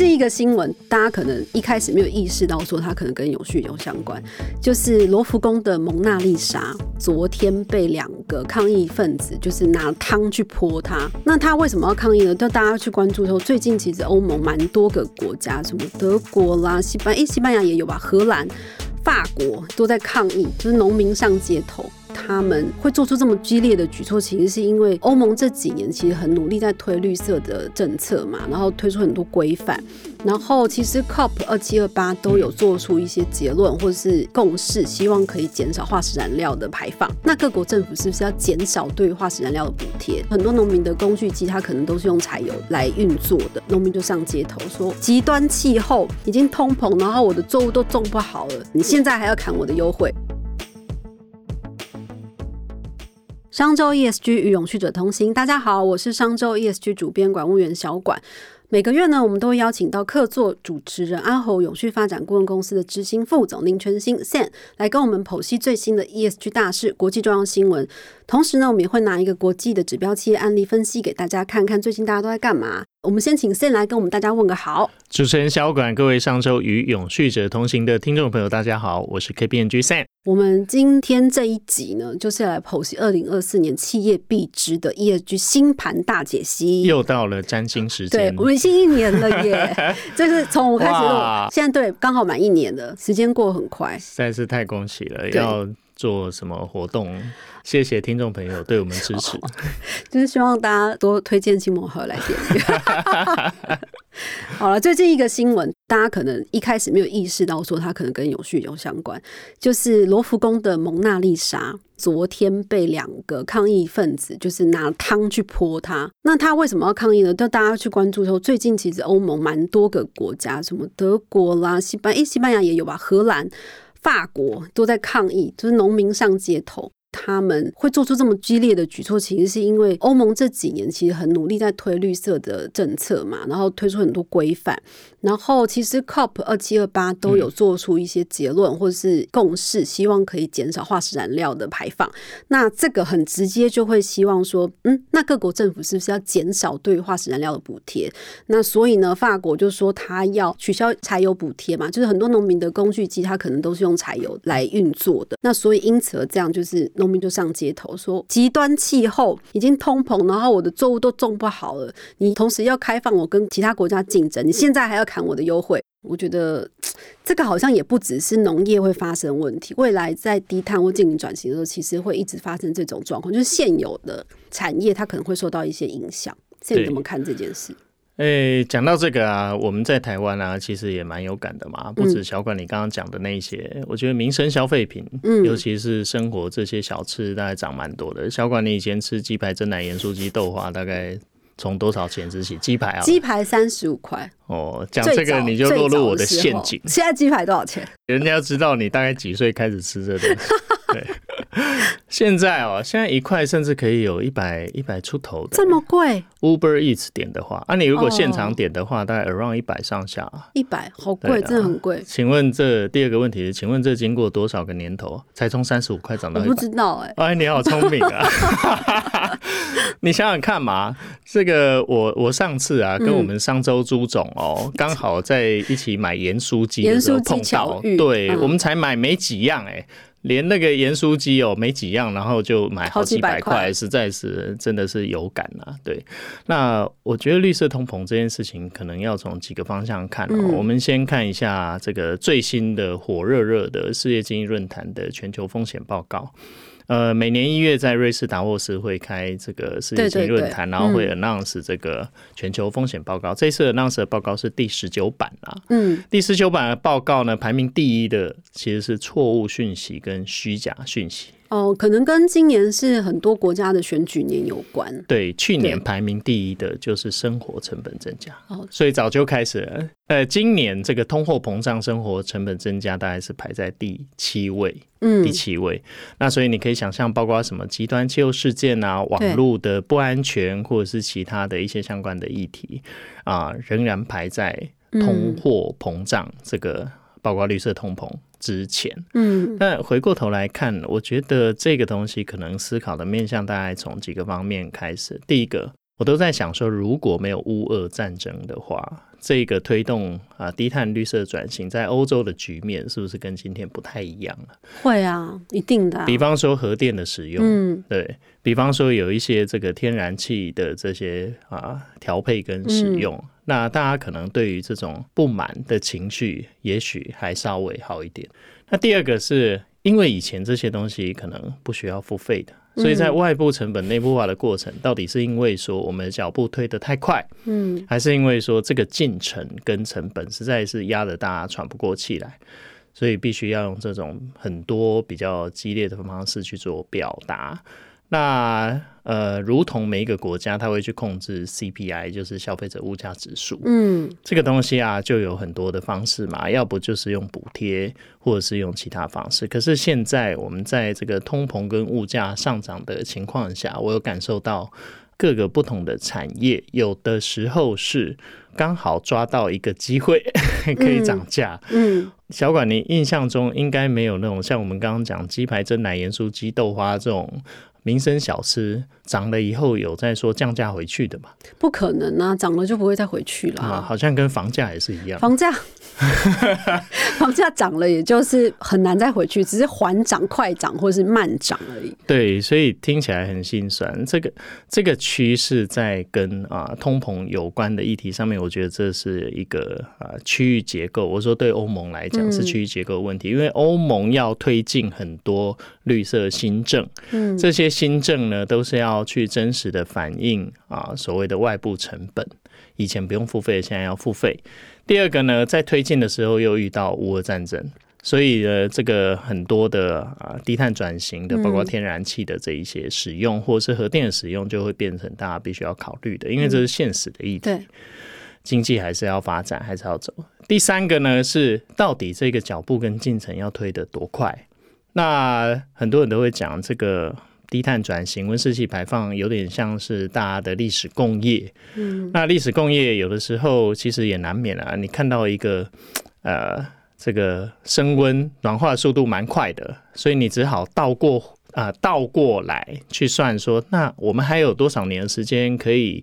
这一个新闻，大家可能一开始没有意识到，说它可能跟永续有相关，就是罗浮宫的蒙娜丽莎，昨天被两个抗议分子就是拿汤去泼它。那他为什么要抗议呢？就大家去关注说，最近其实欧盟蛮多个国家，什么德国啦、西班，哎，西班牙也有吧，荷兰、法国都在抗议，就是农民上街头。他们会做出这么激烈的举措，其实是因为欧盟这几年其实很努力在推绿色的政策嘛，然后推出很多规范，然后其实 COP 二七二八都有做出一些结论或者是共识，希望可以减少化石燃料的排放。那各国政府是不是要减少对化石燃料的补贴？很多农民的工具机，它可能都是用柴油来运作的，农民就上街头说，极端气候已经通膨，然后我的作物都种不好了，你现在还要砍我的优惠。商周 ESG 与永续者同行，大家好，我是商周 ESG 主编管务员小管。每个月呢，我们都会邀请到客座主持人安侯永续发展顾问公司的执行副总林全新 Sam 来跟我们剖析最新的 ESG 大事、国际重要新闻。同时呢，我们也会拿一个国际的指标企业案例分析给大家看看，最近大家都在干嘛。我们先请 Sam 来跟我们大家问个好。主持人小管，各位上周与永续者同行的听众朋友，大家好，我是 KPNG Sam。我们今天这一集呢，就是来剖析二零二四年企业必知的 ESG 新盘大解析。又到了占星时间，对，我们已经一年了耶！这是从我开始录，现在对，刚好满一年了，时间过很快，实在是太恭喜了。要做什么活动？谢谢听众朋友对我们支持，就是希望大家多推荐金摩盒来点。好了，最近一个新闻，大家可能一开始没有意识到，说它可能跟永续有相关，就是罗浮宫的蒙娜丽莎，昨天被两个抗议分子就是拿汤去泼它。那他为什么要抗议呢？就大家去关注说，最近其实欧盟蛮多个国家，什么德国啦、西班，哎，西班牙也有吧，荷兰、法国都在抗议，就是农民上街头。他们会做出这么激烈的举措，其实是因为欧盟这几年其实很努力在推绿色的政策嘛，然后推出很多规范。然后其实 COP 二七二八都有做出一些结论或者是共识，希望可以减少化石燃料的排放。那这个很直接就会希望说，嗯，那各国政府是不是要减少对化石燃料的补贴？那所以呢，法国就说他要取消柴油补贴嘛，就是很多农民的工具机，它可能都是用柴油来运作的。那所以因此而这样，就是农民就上街头说，极端气候已经通膨，然后我的作物都种不好了，你同时要开放我跟其他国家竞争，你现在还要。砍我的优惠，我觉得 这个好像也不只是农业会发生问题，未来在低碳或进行转型的时候，其实会一直发生这种状况，就是现有的产业它可能会受到一些影响。现在怎么看这件事？诶，讲到这个啊，我们在台湾啊，其实也蛮有感的嘛。不止小管你刚刚讲的那一些，我觉得民生消费品，嗯，尤其是生活这些小吃，大概涨蛮多的。小管你以前吃鸡排、蒸奶、盐酥鸡、豆花，大概。从多少钱吃起？鸡排啊，鸡排三十五块。哦，讲这个你就落入我的陷阱。现在鸡排多少钱？人家要知道你大概几岁开始吃这东西。对，现在哦，现在一块甚至可以有一百一百出头的，这么贵？Uber Eats 点的话，啊，你如果现场点的话，大概 around 一百上下。一百，好贵，真的很贵。请问这第二个问题是，请问这经过多少个年头才从三十五块涨到？我不知道哎。哎，你好聪明啊！你想想看嘛，这个我我上次啊，跟我们商周朱总哦，刚好在一起买盐酥鸡的时候碰到，对我们才买没几样哎。连那个盐酥鸡哦没几样，然后就买好几百块，实在是真的是有感啊。对，那我觉得绿色通膨这件事情，可能要从几个方向看哦。我们先看一下这个最新的火热热的世界经济论坛的全球风险报告。呃，每年一月在瑞士达沃斯会开这个世界经济论坛，然后会 announce 这个全球风险报告。这次 announce 的报告是第十九版啦。嗯，第十九版的报告呢，排名第一的其实是错误讯息跟虚假讯息。哦，可能跟今年是很多国家的选举年有关。对，去年排名第一的就是生活成本增加。哦，所以早就开始了。呃，今年这个通货膨胀、生活成本增加，大概是排在第七位。嗯，第七位。那所以你可以想象，包括什么极端气候事件啊、网络的不安全，或者是其他的一些相关的议题啊，仍然排在通货膨胀这个，包括绿色通膨。之前，嗯，那回过头来看，我觉得这个东西可能思考的面向大概从几个方面开始。第一个，我都在想说，如果没有乌俄战争的话，这个推动啊低碳绿色转型在欧洲的局面是不是跟今天不太一样了？会啊，一定的。比方说核电的使用，嗯，对比方说有一些这个天然气的这些啊调配跟使用，那大家可能对于这种不满的情绪，也许还稍微好一点。那第二个是因为以前这些东西可能不需要付费的。所以在外部成本内部化的过程，到底是因为说我们的脚步推得太快，嗯，还是因为说这个进程跟成本实在是压得大家喘不过气来，所以必须要用这种很多比较激烈的方式去做表达。那呃，如同每一个国家，它会去控制 CPI，就是消费者物价指数。嗯，这个东西啊，就有很多的方式嘛，要不就是用补贴，或者是用其他方式。可是现在我们在这个通膨跟物价上涨的情况下，我有感受到各个不同的产业，有的时候是刚好抓到一个机会 可以涨价。嗯，小管，你印象中应该没有那种像我们刚刚讲鸡排、蒸奶、盐酥鸡、豆花这种。民生小吃涨了以后有在说降价回去的嘛？不可能啊，涨了就不会再回去了。啊，好像跟房价也是一样。房价，房价涨了，也就是很难再回去，只是缓涨、快涨或是慢涨而已。对，所以听起来很心酸。这个这个趋势在跟啊通膨有关的议题上面，我觉得这是一个啊区域结构。我说对欧盟来讲是区域结构问题，因为欧盟要推进很多绿色新政，嗯，这些。新政呢，都是要去真实的反映啊，所谓的外部成本，以前不用付费，现在要付费。第二个呢，在推进的时候又遇到乌俄战争，所以呢，这个很多的啊低碳转型的，包括天然气的这一些使用，或者是核电的使用，就会变成大家必须要考虑的，因为这是现实的议题。经济还是要发展，还是要走。第三个呢，是到底这个脚步跟进程要推得多快？那很多人都会讲这个。低碳转型、温室气排放有点像是大家的历史共业。嗯，那历史共业有的时候其实也难免啊。你看到一个呃，这个升温暖化速度蛮快的，所以你只好倒过啊倒过来去算，说那我们还有多少年的时间可以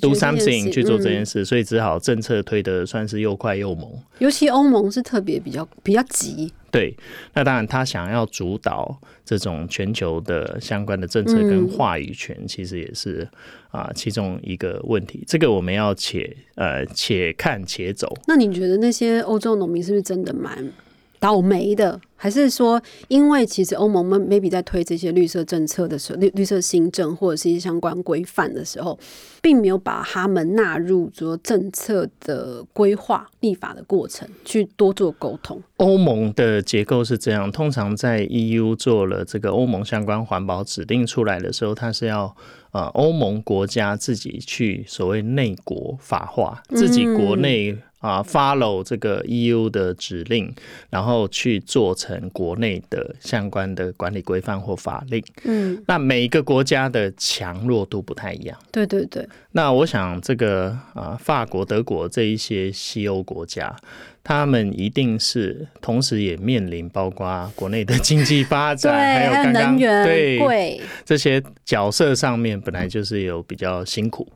do something 去做这件事？所以只好政策推的算是又快又猛。尤其欧盟是特别比较比较急。对，那当然，他想要主导这种全球的相关的政策跟话语权，其实也是啊其中一个问题。这个我们要且呃且看且走。那你觉得那些欧洲农民是不是真的蛮？倒霉的，还是说，因为其实欧盟们 maybe 在推这些绿色政策的时候，绿绿色新政或者是一些相关规范的时候，并没有把他们纳入说政策的规划立法的过程，去多做沟通。欧盟的结构是这样，通常在 EU 做了这个欧盟相关环保指令出来的时候，它是要呃欧盟国家自己去所谓内国法化，自己国内。啊，follow 这个 EU 的指令，然后去做成国内的相关的管理规范或法令。嗯，那每一个国家的强弱度不太一样。对对对。那我想，这个啊，法国、德国这一些西欧国家，他们一定是同时也面临包括国内的经济发展，还有刚刚对这些角色上面，本来就是有比较辛苦。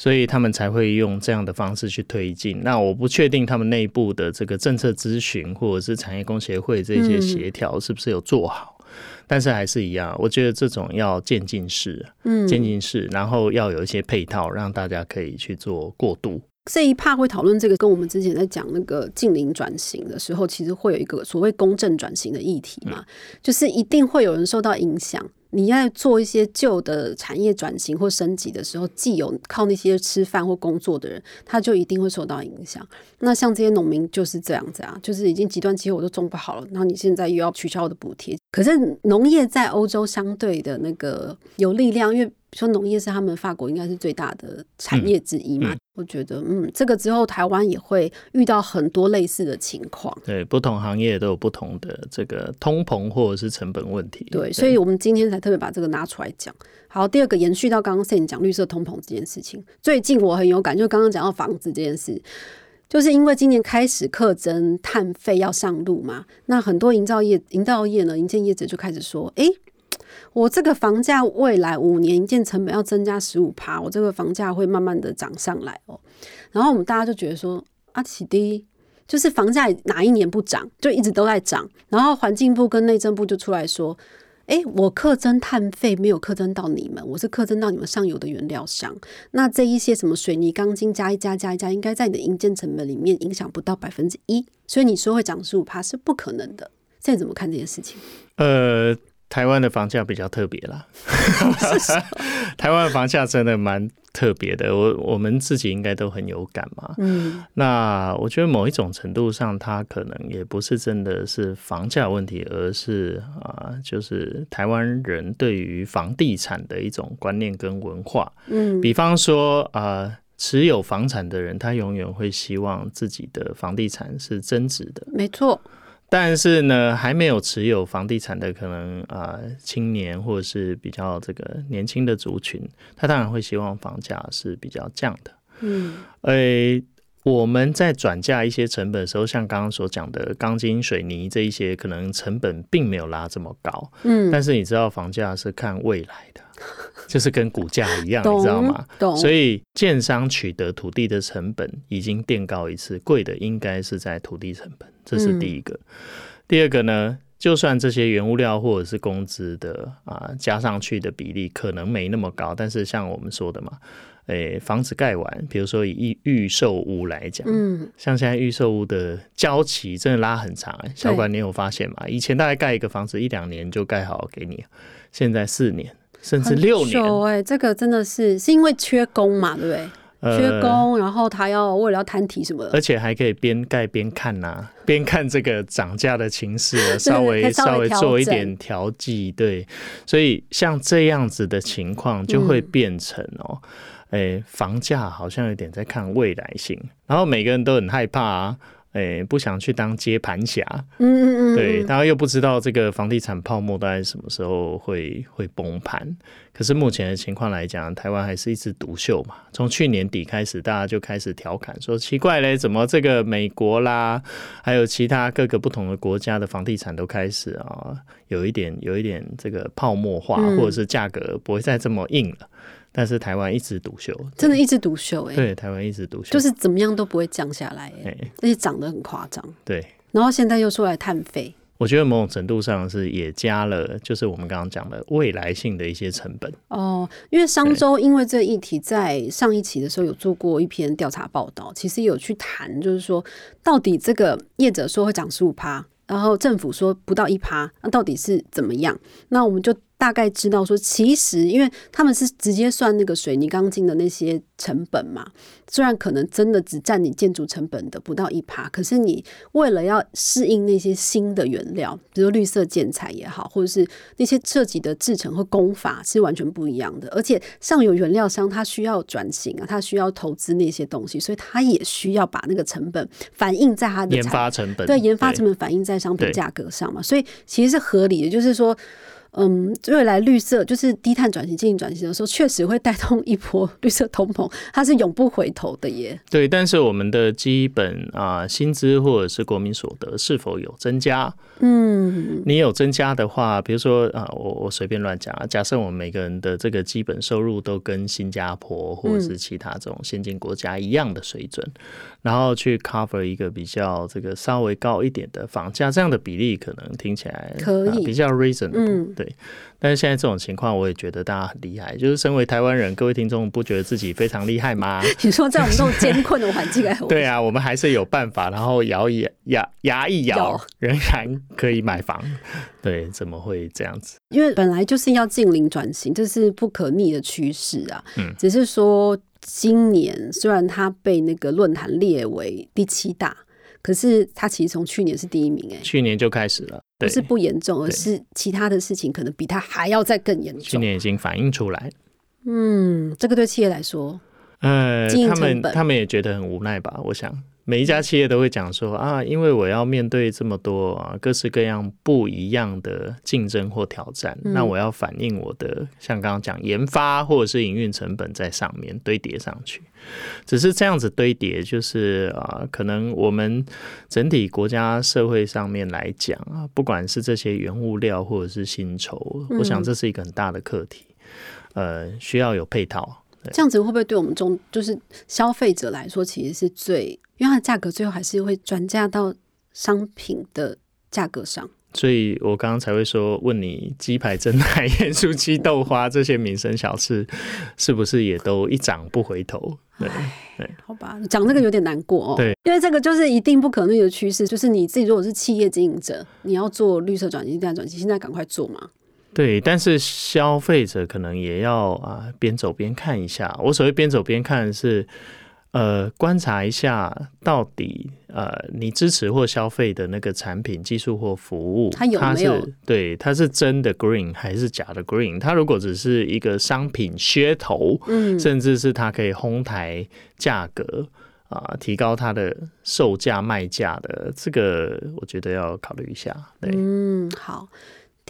所以他们才会用这样的方式去推进。那我不确定他们内部的这个政策咨询或者是产业工协会这些协调是不是有做好，但是还是一样，我觉得这种要渐进式，嗯，渐进式，然后要有一些配套，让大家可以去做过渡。这一趴会讨论这个，跟我们之前在讲那个近邻转型的时候，其实会有一个所谓公正转型的议题嘛，就是一定会有人受到影响。你要做一些旧的产业转型或升级的时候，既有靠那些吃饭或工作的人，他就一定会受到影响。那像这些农民就是这样子啊，就是已经极端气候都种不好了，然后你现在又要取消我的补贴。可是农业在欧洲相对的那个有力量，因为。说农业是他们法国应该是最大的产业之一嘛？我觉得，嗯，这个之后台湾也会遇到很多类似的情况。对，不同行业都有不同的这个通膨或者是成本问题。对，所以我们今天才特别把这个拿出来讲。好，第二个延续到刚刚 Sen 讲绿色通膨这件事情，最近我很有感，就刚刚讲到房子这件事，就是因为今年开始课征碳费要上路嘛，那很多营造业、营造业呢，营建业者就开始说，哎。我这个房价未来五年一建成本要增加十五趴，我这个房价会慢慢的涨上来哦。然后我们大家就觉得说，啊，起低。就是房价哪一年不涨，就一直都在涨。然后环境部跟内政部就出来说：“哎，我课征碳费没有课征到你们，我是课征到你们上游的原料商。那这一些什么水泥、钢筋加一加加一加，应该在你的营建成本里面影响不到百分之一。所以你说会涨十五趴是不可能的。现在怎么看这件事情？呃。台湾的房价比较特别啦，台湾的房价真的蛮特别的，我我们自己应该都很有感嘛。嗯，那我觉得某一种程度上，它可能也不是真的是房价问题，而是啊，就是台湾人对于房地产的一种观念跟文化。嗯，比方说啊，持有房产的人，他永远会希望自己的房地产是增值的。没错。但是呢，还没有持有房地产的可能啊，青年或者是比较这个年轻的族群，他当然会希望房价是比较降的。嗯，诶，我们在转嫁一些成本的时候，像刚刚所讲的钢筋、水泥这一些，可能成本并没有拉这么高。嗯，但是你知道，房价是看未来的。就是跟股价一样，你知道吗？所以建商取得土地的成本已经垫高一次，贵的应该是在土地成本，这是第一个。第二个呢，就算这些原物料或者是工资的啊加上去的比例可能没那么高，但是像我们说的嘛，诶，房子盖完，比如说以预售屋来讲，嗯，像现在预售屋的交期真的拉很长，哎，小管你有发现吗？以前大概盖一个房子一两年就盖好给你，现在四年。甚至六年，哎，这个真的是是因为缺工嘛，对不对？缺工，然后他要为了要摊提什么的，而且还可以边盖边看呐，边看这个涨价的情势，稍微稍微做一点调剂，对。所以像这样子的情况，就会变成哦，哎，房价好像有点在看未来性，然后每个人都很害怕啊。哎，不想去当接盘侠，嗯嗯嗯，对，大家又不知道这个房地产泡沫大概什么时候会会崩盘。可是目前的情况来讲，台湾还是一枝独秀嘛。从去年底开始，大家就开始调侃说，奇怪嘞，怎么这个美国啦，还有其他各个不同的国家的房地产都开始啊，有一点有一点这个泡沫化，或者是价格不会再这么硬了。但是台湾一枝独秀，真的一枝独秀哎！对，台湾一枝独秀，就是怎么样都不会降下来哎，而且涨得很夸张。对，然后现在又出来碳费，我觉得某种程度上是也加了，就是我们刚刚讲的未来性的一些成本哦。因为商周因为这议题在上一期的时候有做过一篇调查报道，其实有去谈，就是说到底这个业者说会涨十五趴，然后政府说不到一趴，那到底是怎么样？那我们就。大概知道说，其实因为他们是直接算那个水泥钢筋的那些成本嘛，虽然可能真的只占你建筑成本的不到一趴，可是你为了要适应那些新的原料，比如绿色建材也好，或者是那些设计的制成和工法是完全不一样的，而且上游原料商他需要转型啊，他需要投资那些东西，所以他也需要把那个成本反映在他的研发成本，对研发成本反映在商品价格上嘛，所以其实是合理的，就是说。嗯，未来绿色就是低碳转型、进行转型的时候，确实会带动一波绿色通膨，它是永不回头的耶。对，但是我们的基本啊薪资或者是国民所得是否有增加？嗯，你有增加的话，比如说啊，我我随便乱讲啊，假设我们每个人的这个基本收入都跟新加坡或者是其他这种先进国家一样的水准，然后去 cover 一个比较这个稍微高一点的房价，这样的比例可能听起来可以比较 reason，嗯。对，但是现在这种情况，我也觉得大家很厉害。就是身为台湾人，各位听众不觉得自己非常厉害吗？你说在我们这种艰困的环境 来，对啊，我们还是有办法，然后咬一牙牙一咬，仍然可以买房。对，怎么会这样子？因为本来就是要近零转型，这是不可逆的趋势啊。嗯，只是说今年虽然它被那个论坛列为第七大。可是他其实从去年是第一名哎，去年就开始了，不是不严重，而是其他的事情可能比他还要再更严重。去年已经反映出来，嗯，这个对企业来说，呃，他们他们也觉得很无奈吧？我想。每一家企业都会讲说啊，因为我要面对这么多啊各式各样不一样的竞争或挑战，那我要反映我的像刚刚讲研发或者是营运成本在上面堆叠上去，只是这样子堆叠，就是啊，可能我们整体国家社会上面来讲啊，不管是这些原物料或者是薪酬，我想这是一个很大的课题，呃，需要有配套。这样子会不会对我们中就是消费者来说，其实是最，因为它的价格最后还是会转嫁到商品的价格上。所以我刚刚才会说，问你鸡排、蒸奶、盐酥鸡、豆花这些民生小吃，是不是也都一涨不回头？对对，好吧，讲这个有点难过哦。对，因为这个就是一定不可逆的趋势，就是你自己如果是企业经营者，你要做绿色转型、低碳转型，现在赶快做嘛。对，但是消费者可能也要啊，边走边看一下。我所谓边走边看是。呃，观察一下到底呃，你支持或消费的那个产品、技术或服务，它有没有对它是真的 green 还是假的 green？它如果只是一个商品噱头，嗯，甚至是它可以哄抬价格啊，提高它的售价卖价的，这个我觉得要考虑一下。对，嗯，好。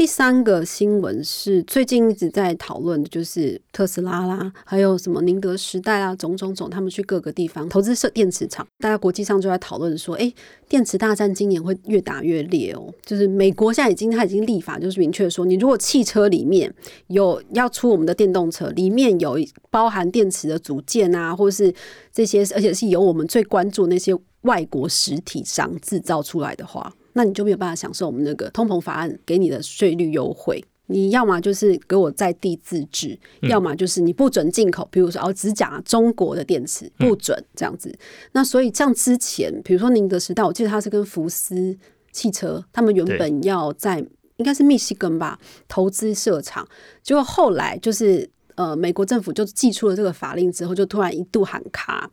第三个新闻是最近一直在讨论的，就是特斯拉啦，还有什么宁德时代啊，种种种，他们去各个地方投资设电池厂。大家国际上就在讨论说，哎，电池大战今年会越打越烈哦。就是美国现在已经他已经立法，就是明确说，你如果汽车里面有要出我们的电动车，里面有包含电池的组件啊，或是这些，而且是由我们最关注那些外国实体商制造出来的话。那你就没有办法享受我们那个通膨法案给你的税率优惠。你要么就是给我在地自制，要么就是你不准进口。比如说，哦，只讲中国的电池不准这样子。那所以像之前，比如说宁德时代，我记得他是跟福斯汽车，他们原本要在应该是密西根吧投资设厂，结果后来就是呃美国政府就寄出了这个法令之后，就突然一度喊卡。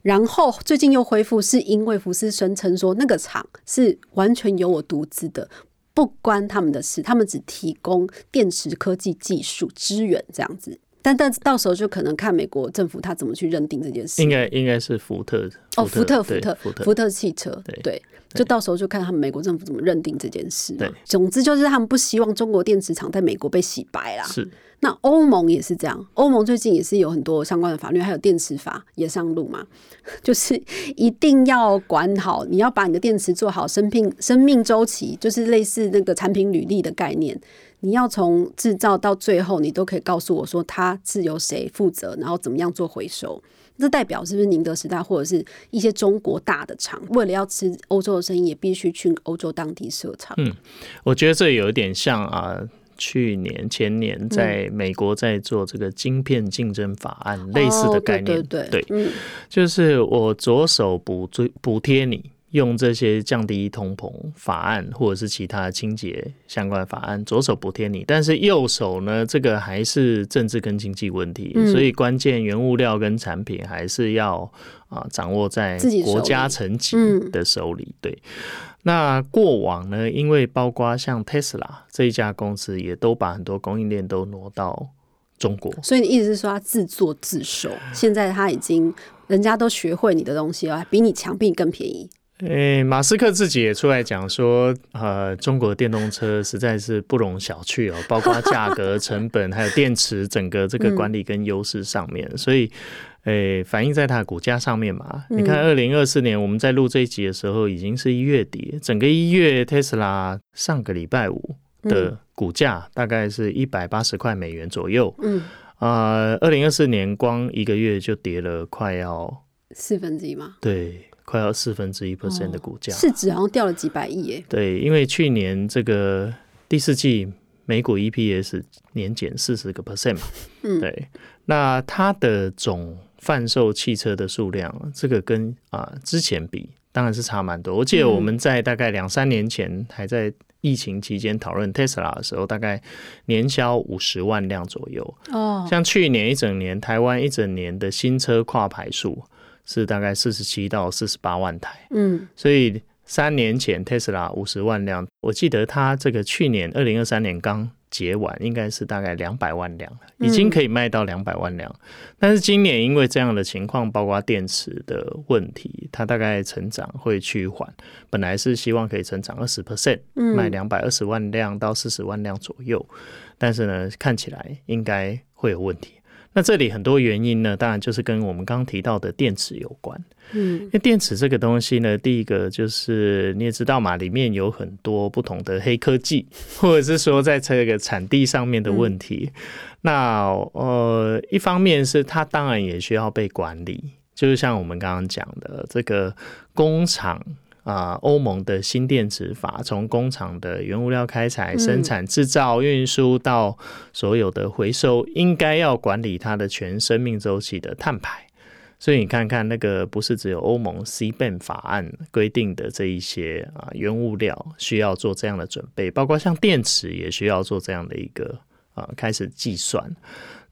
然后最近又恢复，是因为福斯声称说那个厂是完全由我独资的，不关他们的事，他们只提供电池科技技术支援这样子。但但到时候就可能看美国政府他怎么去认定这件事。应该应该是福特哦，福特福特福特汽车对，就到时候就看他们美国政府怎么认定这件事。对，总之就是他们不希望中国电池厂在美国被洗白啦。是。那欧盟也是这样，欧盟最近也是有很多相关的法律，还有电池法也上路嘛，就是一定要管好，你要把你的电池做好生命生命周期，就是类似那个产品履历的概念，你要从制造到最后，你都可以告诉我说它是由谁负责，然后怎么样做回收。这代表是不是宁德时代或者是一些中国大的厂，为了要吃欧洲的生意，也必须去欧洲当地设厂？嗯，我觉得这有一点像啊。去年、前年，在美国在做这个晶片竞争法案类似的概念，对对对，就是我左手补追补贴你，用这些降低通膨法案或者是其他清洁相关法案，左手补贴你，但是右手呢，这个还是政治跟经济问题，所以关键原物料跟产品还是要啊掌握在国家层级的手里，对。那过往呢？因为包括像 Tesla 这一家公司，也都把很多供应链都挪到中国。所以你意思是说，他自作自受？现在他已经人家都学会你的东西了，比你强，比你更便宜。诶，马斯克自己也出来讲说，呃，中国电动车实在是不容小觑哦，包括价格、成本，还有电池整个这个管理跟优势上面，所以。诶，反映在它的股价上面嘛？你看，二零二四年我们在录这一集的时候，已经是一月底，整个一月特斯拉上个礼拜五的股价大概是一百八十块美元左右。嗯，啊，二零二四年光一个月就跌了快要四分之一吗？对，快要四分之一 percent 的股价，市值好像掉了几百亿耶。对，因为去年这个第四季美股 EPS 年减四十个 percent 嘛。嗯，对，那它的总贩售汽车的数量，这个跟啊之前比当然是差蛮多。我记得我们在大概两三年前还在疫情期间讨论 Tesla 的时候，大概年销五十万辆左右。哦，像去年一整年，台湾一整年的新车跨牌数是大概四十七到四十八万台。嗯，所以三年前 Tesla 五十万辆，我记得它这个去年二零二三年刚。结完应该是大概两百万辆了，已经可以卖到两百万辆。但是今年因为这样的情况，包括电池的问题，它大概成长会趋缓。本来是希望可以成长二十 percent，卖两百二十万辆到四十万辆左右，但是呢，看起来应该会有问题。那这里很多原因呢，当然就是跟我们刚刚提到的电池有关。嗯，因为电池这个东西呢，第一个就是你也知道嘛，里面有很多不同的黑科技，或者是说在这个产地上面的问题。那呃，一方面是它当然也需要被管理，就是像我们刚刚讲的这个工厂。啊，欧盟的新电池法，从工厂的原物料开采、生产、制造、运输到所有的回收，应该要管理它的全生命周期的碳排。所以你看看那个，不是只有欧盟 C ban 法案规定的这一些啊原物料需要做这样的准备，包括像电池也需要做这样的一个啊开始计算。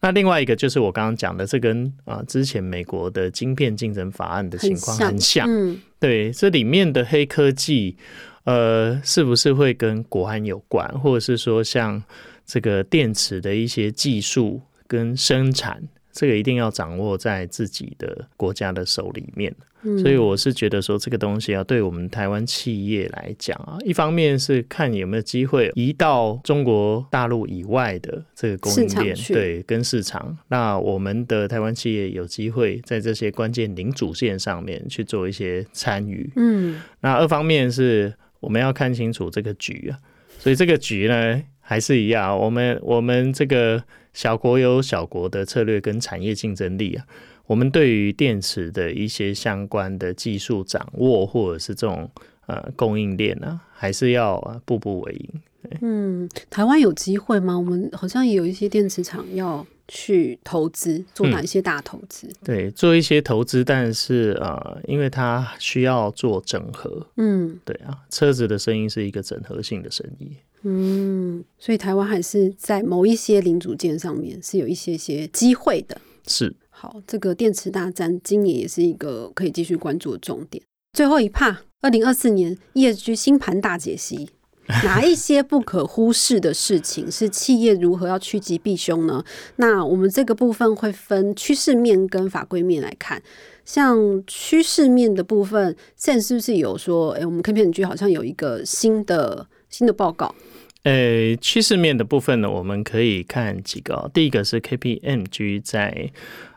那另外一个就是我刚刚讲的，这跟啊之前美国的晶片竞争法案的情况很像，嗯，对，这里面的黑科技，呃，是不是会跟国安有关，或者是说像这个电池的一些技术跟生产？这个一定要掌握在自己的国家的手里面，所以我是觉得说这个东西啊，对我们台湾企业来讲啊，一方面是看有没有机会移到中国大陆以外的这个供应链，对，跟市场。那我们的台湾企业有机会在这些关键零主线上面去做一些参与。嗯，那二方面是我们要看清楚这个局啊，所以这个局呢还是一样，我们我们这个。小国有小国的策略跟产业竞争力啊，我们对于电池的一些相关的技术掌握，或者是这种呃供应链呢，还是要步步为营。嗯，台湾有机会吗？我们好像也有一些电池厂要去投资，做哪一些大投资？对，做一些投资，但是呃，因为它需要做整合。嗯，对啊，车子的生意是一个整合性的生意。嗯，所以台湾还是在某一些零组件上面是有一些些机会的。是，好，这个电池大战今年也是一个可以继续关注的重点。最后一帕，二零二四年 ESG 新盘大解析，哪一些不可忽视的事情是企业如何要趋吉避凶呢？那我们这个部分会分趋势面跟法规面来看。像趋势面的部分，现在是不是有说，哎，我们 KPMG 好像有一个新的新的报告？呃，趋势面的部分呢，我们可以看几个。第一个是 KPMG 在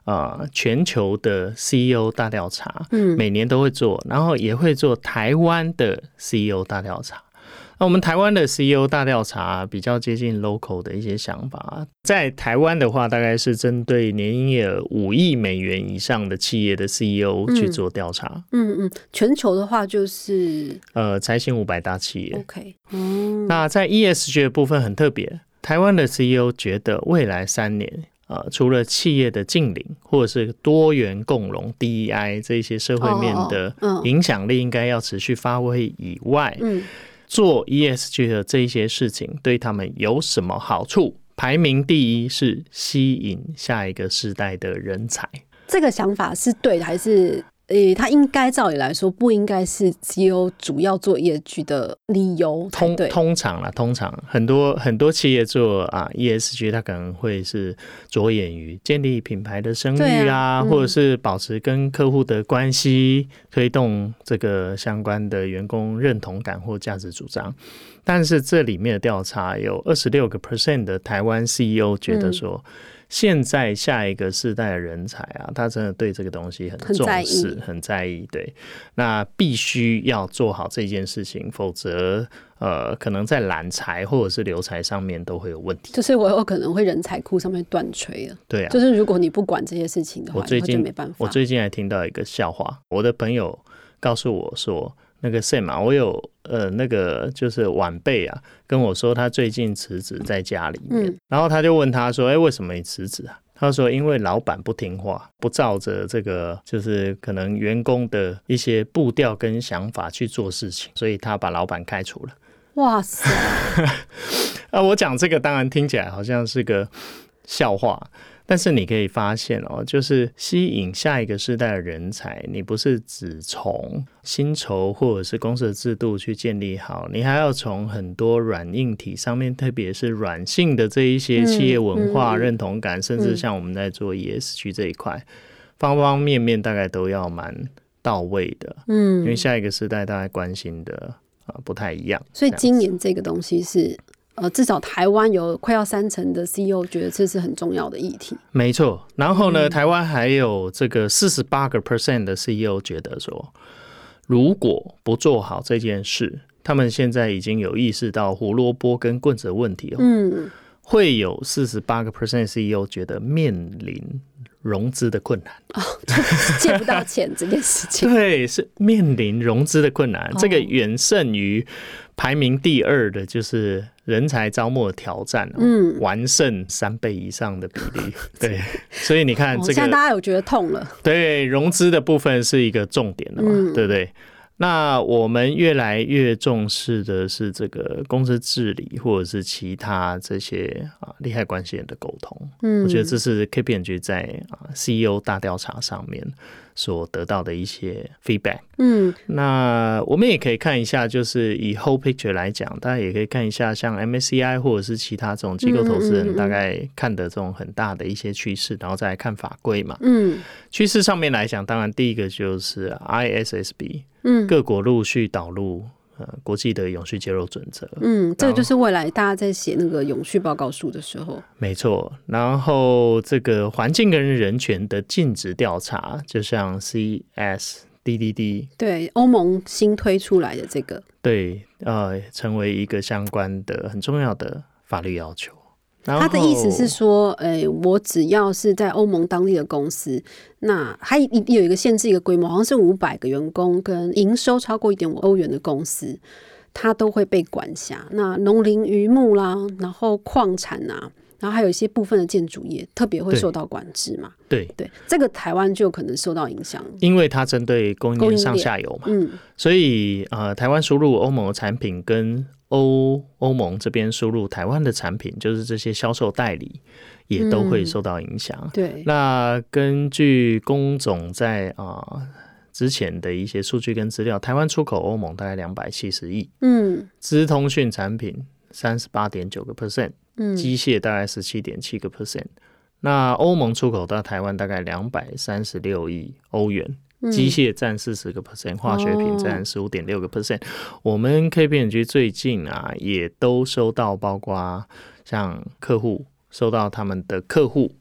啊全球的 CEO 大调查，嗯，每年都会做，然后也会做台湾的 CEO 大调查。那我们台湾的 CEO 大调查比较接近 local 的一些想法，在台湾的话，大概是针对年营业额五亿美元以上的企业的 CEO 去做调查。嗯嗯，全球的话就是呃财新五百大企业。OK，嗯，那在 ESG 的部分很特别，台湾的 CEO 觉得未来三年，呃，除了企业的净零或者是多元共荣 DEI 这些社会面的影响力应该要持续发挥以外，嗯。做 ESG 的这些事情对他们有什么好处？排名第一是吸引下一个世代的人才。这个想法是对的还是？诶，他应该照理来说不应该是只有主要做业绩的理由。通通常啦，通常很多很多企业做啊 ESG，它可能会是着眼于建立品牌的声誉啊，或者是保持跟客户的关系，推动这个相关的员工认同感或价值主张。但是这里面的调查有二十六个 percent 的台湾 CEO 觉得说。现在下一个世代的人才啊，他真的对这个东西很重视，很在意。对，那必须要做好这件事情，否则呃，可能在揽才或者是留才上面都会有问题。就是我有可能会人才库上面断炊了。对啊，就是如果你不管这些事情的话，我最近没办法。我最近还听到一个笑话，我的朋友告诉我说。那个 Sam 啊，我有呃那个就是晚辈啊，跟我说他最近辞职在家里面，然后他就问他说：“哎，为什么你辞职啊？”他说：“因为老板不听话，不照着这个就是可能员工的一些步调跟想法去做事情，所以他把老板开除了。”哇塞！啊，我讲这个当然听起来好像是个笑话。但是你可以发现哦，就是吸引下一个世代的人才，你不是只从薪酬或者是公司的制度去建立好，你还要从很多软硬体上面，特别是软性的这一些企业文化认同感，甚至像我们在做 ESG 这一块，方方面面大概都要蛮到位的。嗯，因为下一个时代大概关心的啊不太一样，所以今年这个东西是。呃，至少台湾有快要三成的 CEO 觉得这是很重要的议题。没错，然后呢，台湾还有这个四十八个 percent 的 CEO 觉得说，如果不做好这件事，他们现在已经有意识到胡萝卜跟棍子的问题哦。嗯，会有四十八个 percent CEO 觉得面临融资的困难哦，借不到钱这件事情。对，是面临融资的困难，这个远胜于排名第二的就是。人才招募的挑战，嗯，完胜三倍以上的比例，对，所以你看这个，现在大家有觉得痛了，对，融资的部分是一个重点的嘛，对不对？那我们越来越重视的是这个公司治理，或者是其他这些啊利害关系人的沟通。嗯，我觉得这是 K P N G 在啊 C E O 大调查上面所得到的一些 feedback。嗯，那我们也可以看一下，就是以 whole picture 来讲，大家也可以看一下，像 M S C I 或者是其他这种机构投资人大概看的这种很大的一些趋势，然后再来看法规嘛。嗯，趋势上面来讲，当然第一个就是 I S S B。嗯，各国陆续导入呃国际的永续接入准则。嗯，这个就是未来大家在写那个永续报告书的时候。没错，然后这个环境跟人权的尽职调查，就像 CSDDD，对欧盟新推出来的这个，对呃，成为一个相关的很重要的法律要求。他的意思是说，诶，我只要是在欧盟当地的公司，那还有有一个限制，一个规模，好像是五百个员工跟营收超过一点五欧元的公司，它都会被管辖。那农林渔牧啦，然后矿产啊，然后还有一些部分的建筑业，特别会受到管制嘛？对对，这个台湾就可能受到影响，因为它针对供应链上下游嘛。嗯，所以呃，台湾输入欧盟的产品跟欧欧盟这边输入台湾的产品，就是这些销售代理也都会受到影响。对，那根据工总在啊之前的一些数据跟资料，台湾出口欧盟大概两百七十亿，嗯，资通讯产品三十八点九个 percent，嗯，机械大概十七点七个 percent，那欧盟出口到台湾大概两百三十六亿欧元。机械占四十个 percent，化学品占十五点六个 percent。我们 K P N G 最近啊，也都收到，包括像客户收到他们的客户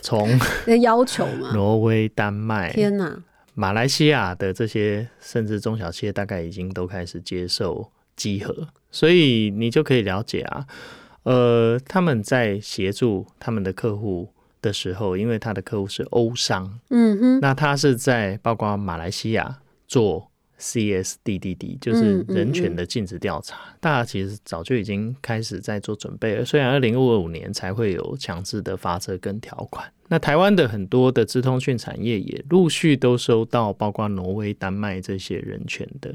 从 要求嘛，挪威、丹麦、天哪，马来西亚的这些，甚至中小企业，大概已经都开始接受集合，所以你就可以了解啊，呃，他们在协助他们的客户。的时候，因为他的客户是欧商，嗯哼，那他是在包括马来西亚做 CSDDD，就是人权的尽职调查。大家其实早就已经开始在做准备了，虽然二零二五年才会有强制的法则跟条款。那台湾的很多的资通讯产业也陆续都收到，包括挪威、丹麦这些人权的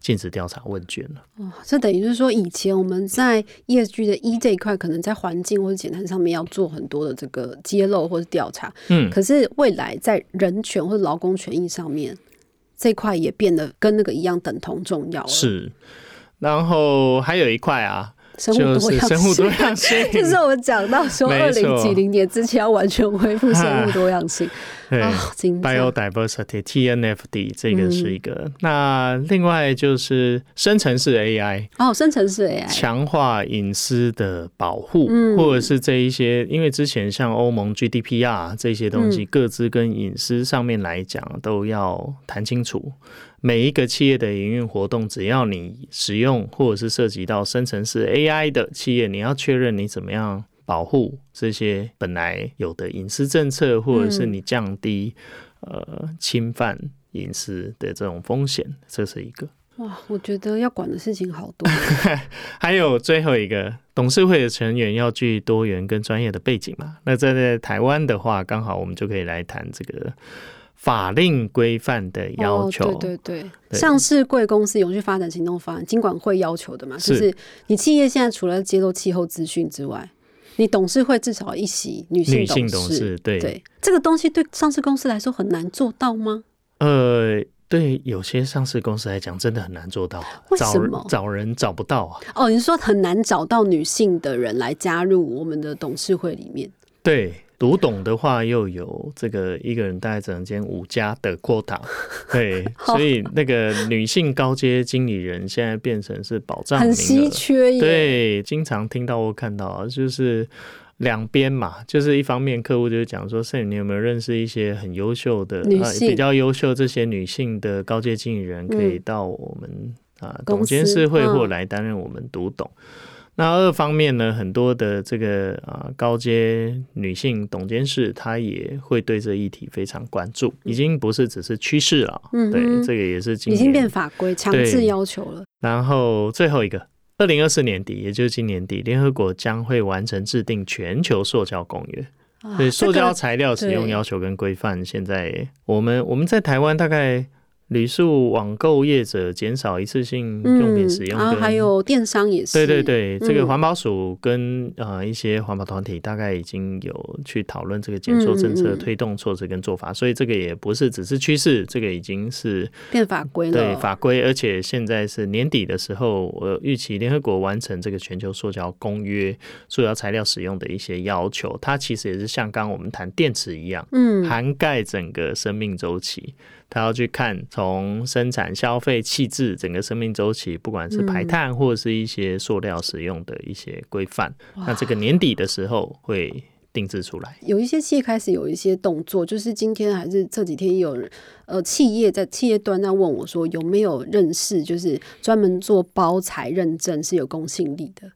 尽职调查问卷了。哦，这等于是说，以前我们在 ESG 的一这一块，可能在环境或者简单上面要做很多的这个揭露或者调查。嗯，可是未来在人权或者劳工权益上面，这块也变得跟那个一样等同重要了。是，然后还有一块啊。生物多样性，就是 我们讲到说，二零几零年之前要完全恢复生物多样性。对，biodiversity TNFD 这个是一个。那另外就是生成式 AI 哦，生成式 AI 强化隐私的保护，或者是这一些，因为之前像欧盟 GDPR 这些东西，各自跟隐私上面来讲都要谈清楚。每一个企业的营运活动，只要你使用或者是涉及到生成式 AI 的企业，你要确认你怎么样保护这些本来有的隐私政策，或者是你降低呃侵犯隐私的这种风险，这是一个。哇，我觉得要管的事情好多。还有最后一个，董事会的成员要具多元跟专业的背景嘛？那在台湾的话，刚好我们就可以来谈这个。法令规范的要求，对对对，上市贵公司永续发展行动方案，金管会要求的嘛，就是你企业现在除了揭露气候资讯之外，你董事会至少一席女性董事，对对，这个东西对上市公司来说很难做到吗？呃，对，有些上市公司来讲，真的很难做到，为什么找人找不到啊？哦，你说很难找到女性的人来加入我们的董事会里面？对，读懂的话又有这个一个人大概只能兼五家的 quota。对，所以那个女性高阶经理人现在变成是保障，很稀缺耶。对，经常听到或看到，就是两边嘛，就是一方面客户就是讲说，盛你有没有认识一些很优秀的女性比较优秀这些女性的高阶经理人，可以到我们。啊，董监事会或来担任我们读懂。那二方面呢，很多的这个啊高阶女性董监事，她也会对这议题非常关注，已经不是只是趋势了。嗯，对，这个也是已经变法规，强制要求了。然后最后一个，二零二四年底，也就是今年底，联合国将会完成制定全球塑胶公约。对，塑胶材料使用要求跟规范，现在我们我们在台湾大概。旅宿网购业者减少一次性用品使用，然后还有电商也是。对对对，这个环保署跟呃一些环保团体大概已经有去讨论这个减塑政策推动措施跟做法，所以这个也不是只是趋势，这个已经是变法规了。对法规，而且现在是年底的时候，我预期联合国完成这个全球塑胶公约，塑胶材料使用的一些要求，它其实也是像刚我们谈电池一样，嗯，涵盖整个生命周期。他要去看从生产、消费、气质整个生命周期，不管是排碳或者是一些塑料使用的一些规范，那这个年底的时候会定制出来。有一些企业开始有一些动作，就是今天还是这几天有呃企业在企业端在问我说有没有认识，就是专门做包材认证是有公信力的。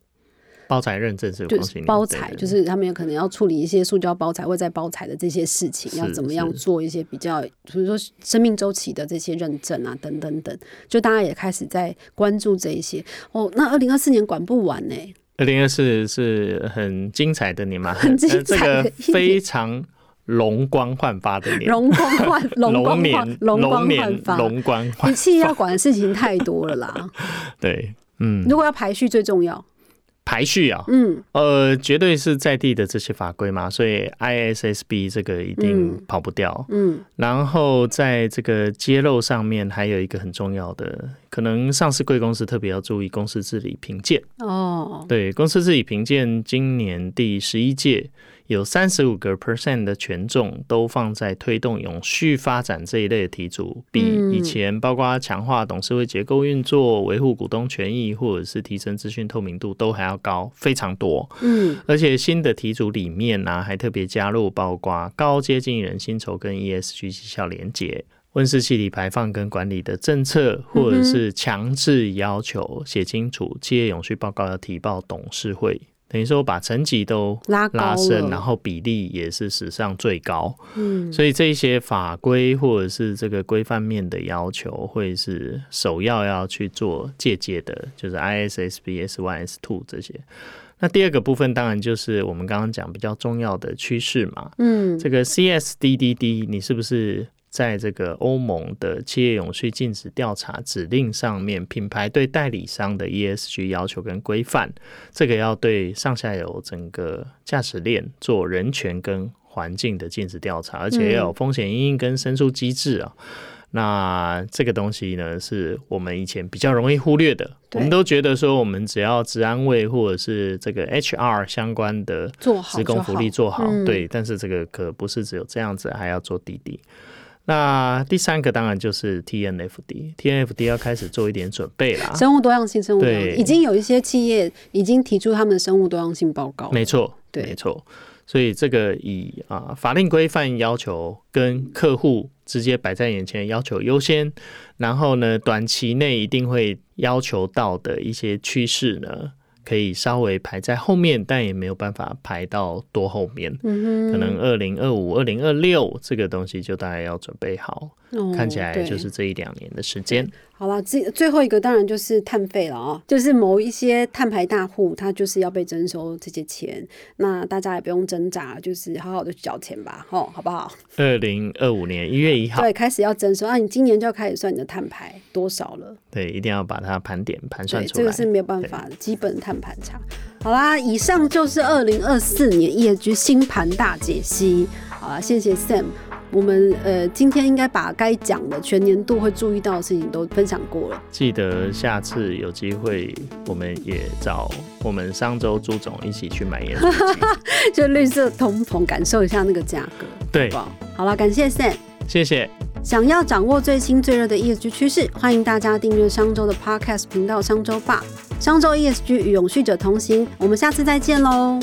包材认证是有就是包材，就是他们有可能要处理一些塑胶包材或在包材的这些事情，要怎么样做一些比较，比如说生命周期的这些认证啊，等等等，就大家也开始在关注这一些。哦，那二零二四年管不完呢？二零二四是很精彩的年嘛，很精 彩，非常容光焕发的年，容光焕 容光焕容光焕发，容光焕发。你企业要管的事情太多了啦。对，嗯，如果要排序最重要。排序啊，嗯，呃，绝对是在地的这些法规嘛，所以 ISSB 这个一定跑不掉，嗯，然后在这个揭露上面，还有一个很重要的，可能上市贵公司特别要注意公司治理评鉴。哦，对，公司治理评鉴今年第十一届。有三十五个 percent 的权重都放在推动永续发展这一类的题组，比以前包括强化董事会结构运作、维护股东权益或者是提升资讯透明度都还要高非常多。嗯，而且新的题组里面呢，还特别加入包括高阶经理人薪酬跟 ESG 绩效连结、温室气体排放跟管理的政策，或者是强制要求写清楚企业永续报告要提报董事会。等于说把层级都拉拉升，然后比例也是史上最高。嗯，所以这些法规或者是这个规范面的要求，会是首要要去做借鉴的，就是 ISSB、S One、S Two 这些。那第二个部分当然就是我们刚刚讲比较重要的趋势嘛。嗯，这个 CSDDD 你是不是？在这个欧盟的企业永续禁止调查指令上面，品牌对代理商的 ESG 要求跟规范，这个要对上下游整个价值链做人权跟环境的禁止调查，而且要有风险因应跟申诉机制啊。那这个东西呢，是我们以前比较容易忽略的。我们都觉得说，我们只要治安卫或者是这个 HR 相关的职工福利做好，对。但是这个可不是只有这样子，还要做滴滴。那第三个当然就是 TNFD，TNFD 要开始做一点准备啦。生物多样性，生物多样性已经有一些企业已经提出他们的生物多样性报告。没错，对，没错。所以这个以啊法令规范要求跟客户直接摆在眼前的，要求优先。然后呢，短期内一定会要求到的一些趋势呢。可以稍微排在后面，但也没有办法排到多后面。嗯可能二零二五、二零二六这个东西就大概要准备好。看起来就是这一两年的时间。好了，最最后一个当然就是碳费了啊，就是某一些碳排大户，他就是要被征收这些钱。那大家也不用挣扎，就是好好的去缴钱吧，吼，好不好？二零二五年一月一号，对，开始要征收啊，你今年就要开始算你的碳排多少了。对，一定要把它盘点盘算出来，这个是没有办法的基本碳盘查。好啦，以上就是二零二四年业局新盘大解析。好了，谢谢 Sam。我们呃今天应该把该讲的全年度会注意到的事情都分享过了。记得下次有机会，我们也找我们商周朱总一起去买盐酥鸡，就绿色通膨，感受一下那个价格。对，好了，感谢 Sam，谢谢。想要掌握最新最热的 ESG 趋势，欢迎大家订阅商周的 Podcast 频道商周吧。商周 ESG 与永续者同行，我们下次再见喽。